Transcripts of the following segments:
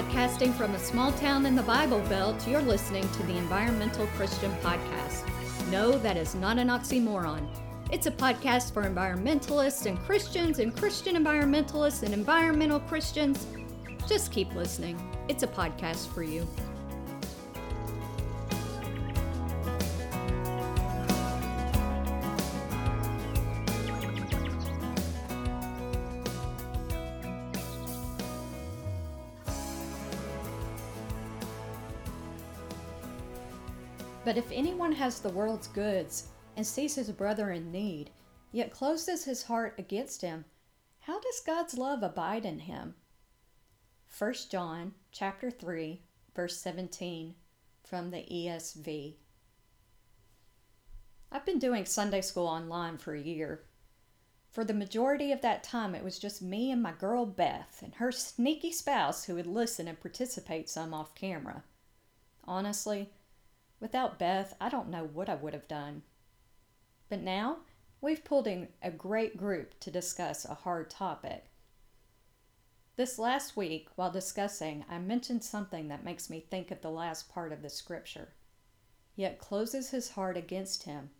Podcasting from a small town in the Bible Belt, you're listening to the Environmental Christian Podcast. No, that is not an oxymoron. It's a podcast for environmentalists and Christians and Christian environmentalists and environmental Christians. Just keep listening. It's a podcast for you. But if anyone has the world's goods and sees his brother in need, yet closes his heart against him, how does God's love abide in him? 1 John chapter 3 verse 17 from the ESV. I've been doing Sunday school online for a year. For the majority of that time, it was just me and my girl Beth and her sneaky spouse who would listen and participate some off camera. Honestly, Without Beth, I don't know what I would have done. But now, we've pulled in a great group to discuss a hard topic. This last week, while discussing, I mentioned something that makes me think of the last part of the scripture. Yet closes his heart against him.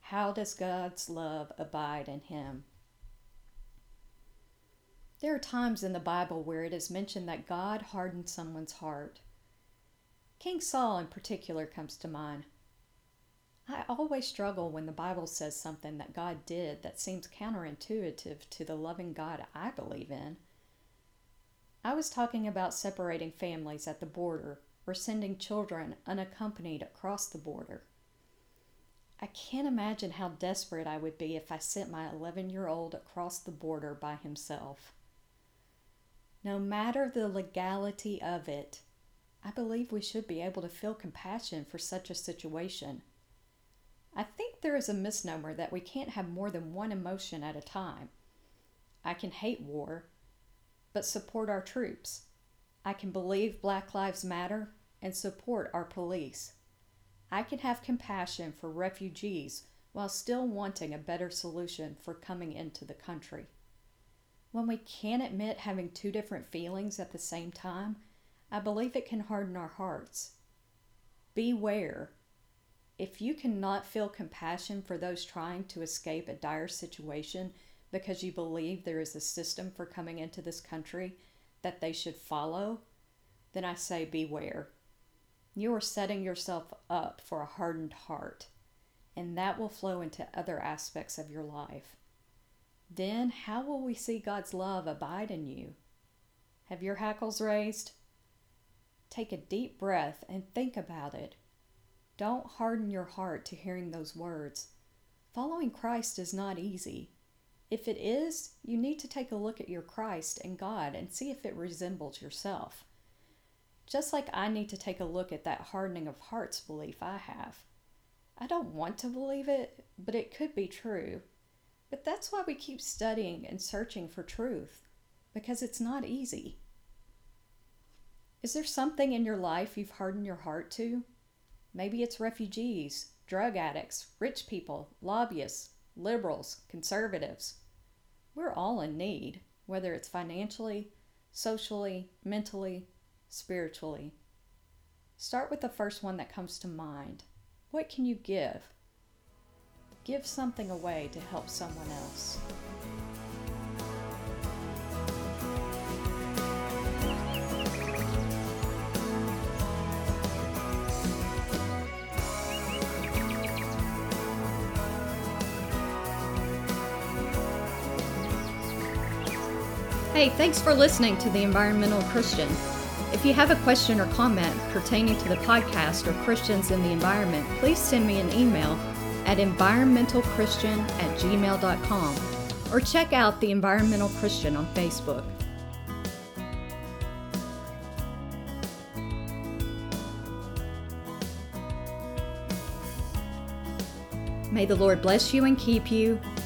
How does God's love abide in him? There are times in the Bible where it is mentioned that God hardened someone's heart. King Saul, in particular, comes to mind. I always struggle when the Bible says something that God did that seems counterintuitive to the loving God I believe in. I was talking about separating families at the border or sending children unaccompanied across the border. I can't imagine how desperate I would be if I sent my 11 year old across the border by himself. No matter the legality of it, I believe we should be able to feel compassion for such a situation. I think there is a misnomer that we can't have more than one emotion at a time. I can hate war, but support our troops. I can believe Black Lives Matter and support our police. I can have compassion for refugees while still wanting a better solution for coming into the country. When we can't admit having two different feelings at the same time, I believe it can harden our hearts. Beware. If you cannot feel compassion for those trying to escape a dire situation because you believe there is a system for coming into this country that they should follow, then I say beware. You are setting yourself up for a hardened heart, and that will flow into other aspects of your life. Then, how will we see God's love abide in you? Have your hackles raised? Take a deep breath and think about it. Don't harden your heart to hearing those words. Following Christ is not easy. If it is, you need to take a look at your Christ and God and see if it resembles yourself. Just like I need to take a look at that hardening of hearts belief I have. I don't want to believe it, but it could be true. But that's why we keep studying and searching for truth, because it's not easy. Is there something in your life you've hardened your heart to? Maybe it's refugees, drug addicts, rich people, lobbyists, liberals, conservatives. We're all in need, whether it's financially, socially, mentally, spiritually. Start with the first one that comes to mind. What can you give? Give something away to help someone else. Hey, thanks for listening to The Environmental Christian. If you have a question or comment pertaining to the podcast or Christians in the environment, please send me an email at environmentalchristian at gmail.com or check out The Environmental Christian on Facebook. May the Lord bless you and keep you.